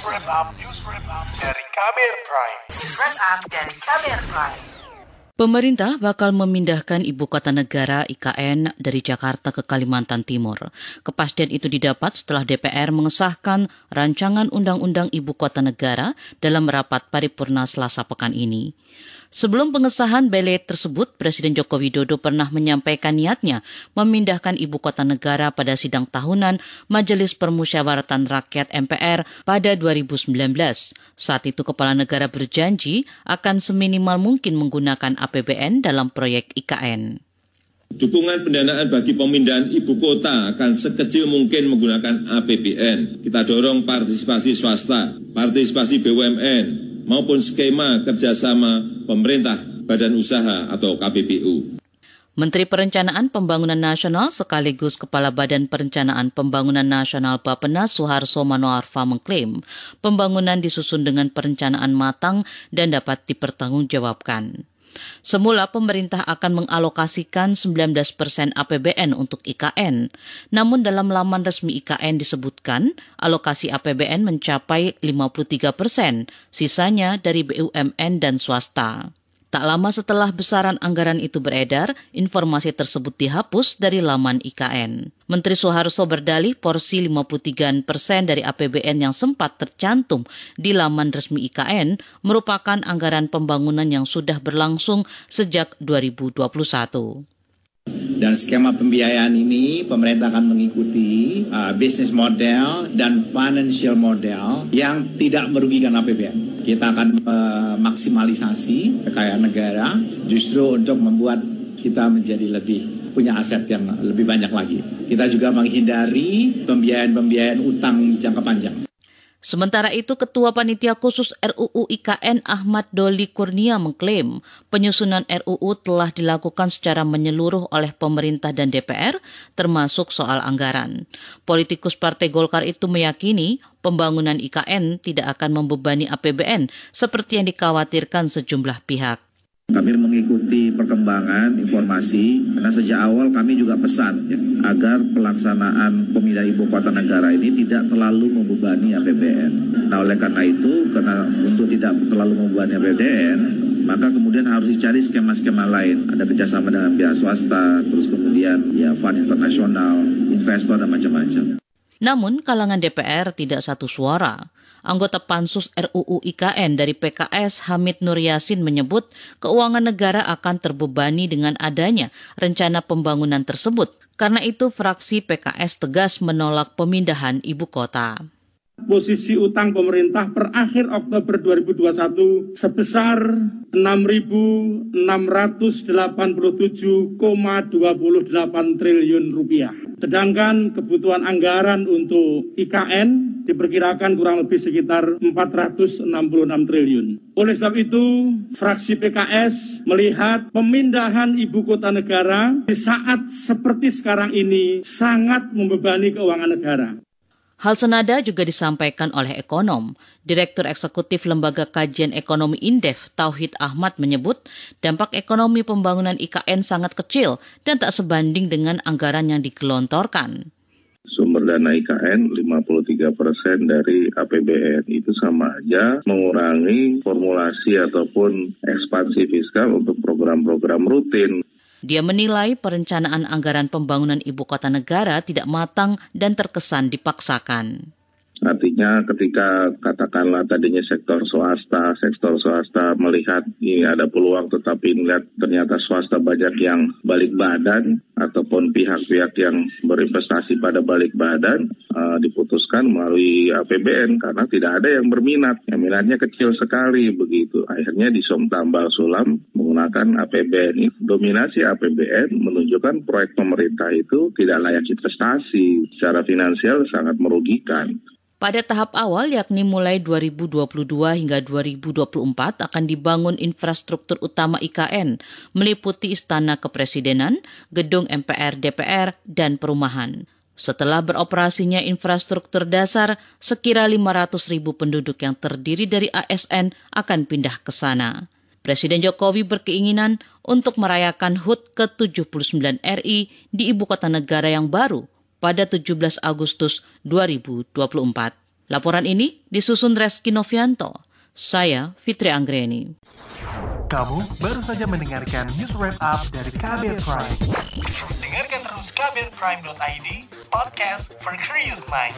dari Kamer Prime. News dari Kamer Prime. Pemerintah bakal memindahkan ibu kota negara IKN dari Jakarta ke Kalimantan Timur. Kepastian itu didapat setelah DPR mengesahkan rancangan undang-undang ibu kota negara dalam rapat paripurna Selasa pekan ini. Sebelum pengesahan bele tersebut, Presiden Joko Widodo pernah menyampaikan niatnya memindahkan ibu kota negara pada sidang tahunan Majelis Permusyawaratan Rakyat MPR pada 2019. Saat itu kepala negara berjanji akan seminimal mungkin menggunakan APBN dalam proyek IKN. Dukungan pendanaan bagi pemindahan ibu kota akan sekecil mungkin menggunakan APBN. Kita dorong partisipasi swasta, partisipasi BUMN, maupun skema kerjasama pemerintah, badan usaha atau KPPU. Menteri Perencanaan Pembangunan Nasional sekaligus Kepala Badan Perencanaan Pembangunan Nasional Bappenas Suharso Manoarfa mengklaim pembangunan disusun dengan perencanaan matang dan dapat dipertanggungjawabkan. Semula pemerintah akan mengalokasikan 19 persen APBN untuk IKN. Namun dalam laman resmi IKN disebutkan alokasi APBN mencapai 53 persen, sisanya dari BUMN dan swasta. Tak lama setelah besaran anggaran itu beredar, informasi tersebut dihapus dari laman IKN. Menteri Soeharto berdalih porsi 53 persen dari APBN yang sempat tercantum di laman resmi IKN merupakan anggaran pembangunan yang sudah berlangsung sejak 2021. Dan skema pembiayaan ini pemerintah akan mengikuti uh, business model dan financial model yang tidak merugikan APBN. Kita akan uh, maksimalisasi kekayaan negara justru untuk membuat kita menjadi lebih punya aset yang lebih banyak lagi. Kita juga menghindari pembiayaan-pembiayaan utang jangka panjang. Sementara itu, Ketua Panitia Khusus RUU IKN Ahmad Doli Kurnia mengklaim penyusunan RUU telah dilakukan secara menyeluruh oleh pemerintah dan DPR, termasuk soal anggaran. Politikus Partai Golkar itu meyakini pembangunan IKN tidak akan membebani APBN seperti yang dikhawatirkan sejumlah pihak. Kami mengikuti perkembangan informasi karena sejak awal kami juga pesan ya, agar pelaksanaan pemindahan ibu kota negara ini tidak terlalu membebani APBN. Nah oleh karena itu, karena untuk tidak terlalu membebani APBN, maka kemudian harus dicari skema-skema lain. Ada kerjasama dengan pihak swasta, terus kemudian ya fund internasional, investor dan macam-macam. Namun kalangan DPR tidak satu suara. Anggota Pansus RUU IKN dari PKS Hamid Nur Yasin menyebut keuangan negara akan terbebani dengan adanya rencana pembangunan tersebut. Karena itu fraksi PKS tegas menolak pemindahan ibu kota posisi utang pemerintah per akhir Oktober 2021 sebesar 6.687,28 triliun rupiah. Sedangkan kebutuhan anggaran untuk IKN diperkirakan kurang lebih sekitar 466 triliun. Oleh sebab itu, fraksi PKS melihat pemindahan ibu kota negara di saat seperti sekarang ini sangat membebani keuangan negara. Hal senada juga disampaikan oleh ekonom. Direktur Eksekutif Lembaga Kajian Ekonomi Indef, Tauhid Ahmad menyebut dampak ekonomi pembangunan IKN sangat kecil dan tak sebanding dengan anggaran yang digelontorkan. Sumber dana IKN 53 persen dari APBN itu sama aja mengurangi formulasi ataupun ekspansi fiskal untuk program-program rutin. Dia menilai perencanaan anggaran pembangunan ibu kota negara tidak matang dan terkesan dipaksakan. Artinya ketika katakanlah tadinya sektor swasta, sektor swasta melihat ini ada peluang tetapi melihat ternyata swasta banyak yang balik badan ataupun pihak-pihak yang berinvestasi pada balik badan uh, diputuskan melalui APBN karena tidak ada yang berminat. Yang minatnya kecil sekali begitu. Akhirnya disom tambal sulam menggunakan APBN. Dominasi APBN menunjukkan proyek pemerintah itu tidak layak investasi. Secara finansial sangat merugikan. Pada tahap awal yakni mulai 2022 hingga 2024 akan dibangun infrastruktur utama IKN meliputi Istana Kepresidenan, Gedung MPR DPR, dan perumahan. Setelah beroperasinya infrastruktur dasar, sekira 500 ribu penduduk yang terdiri dari ASN akan pindah ke sana. Presiden Jokowi berkeinginan untuk merayakan HUT ke-79 RI di ibu kota negara yang baru pada 17 Agustus 2024. Laporan ini disusun Reski Novianto. Saya Fitri Anggreni. Kamu baru saja mendengarkan news wrap up dari Kabel Prime. Dengarkan terus kbrprime.id, podcast for curious mind.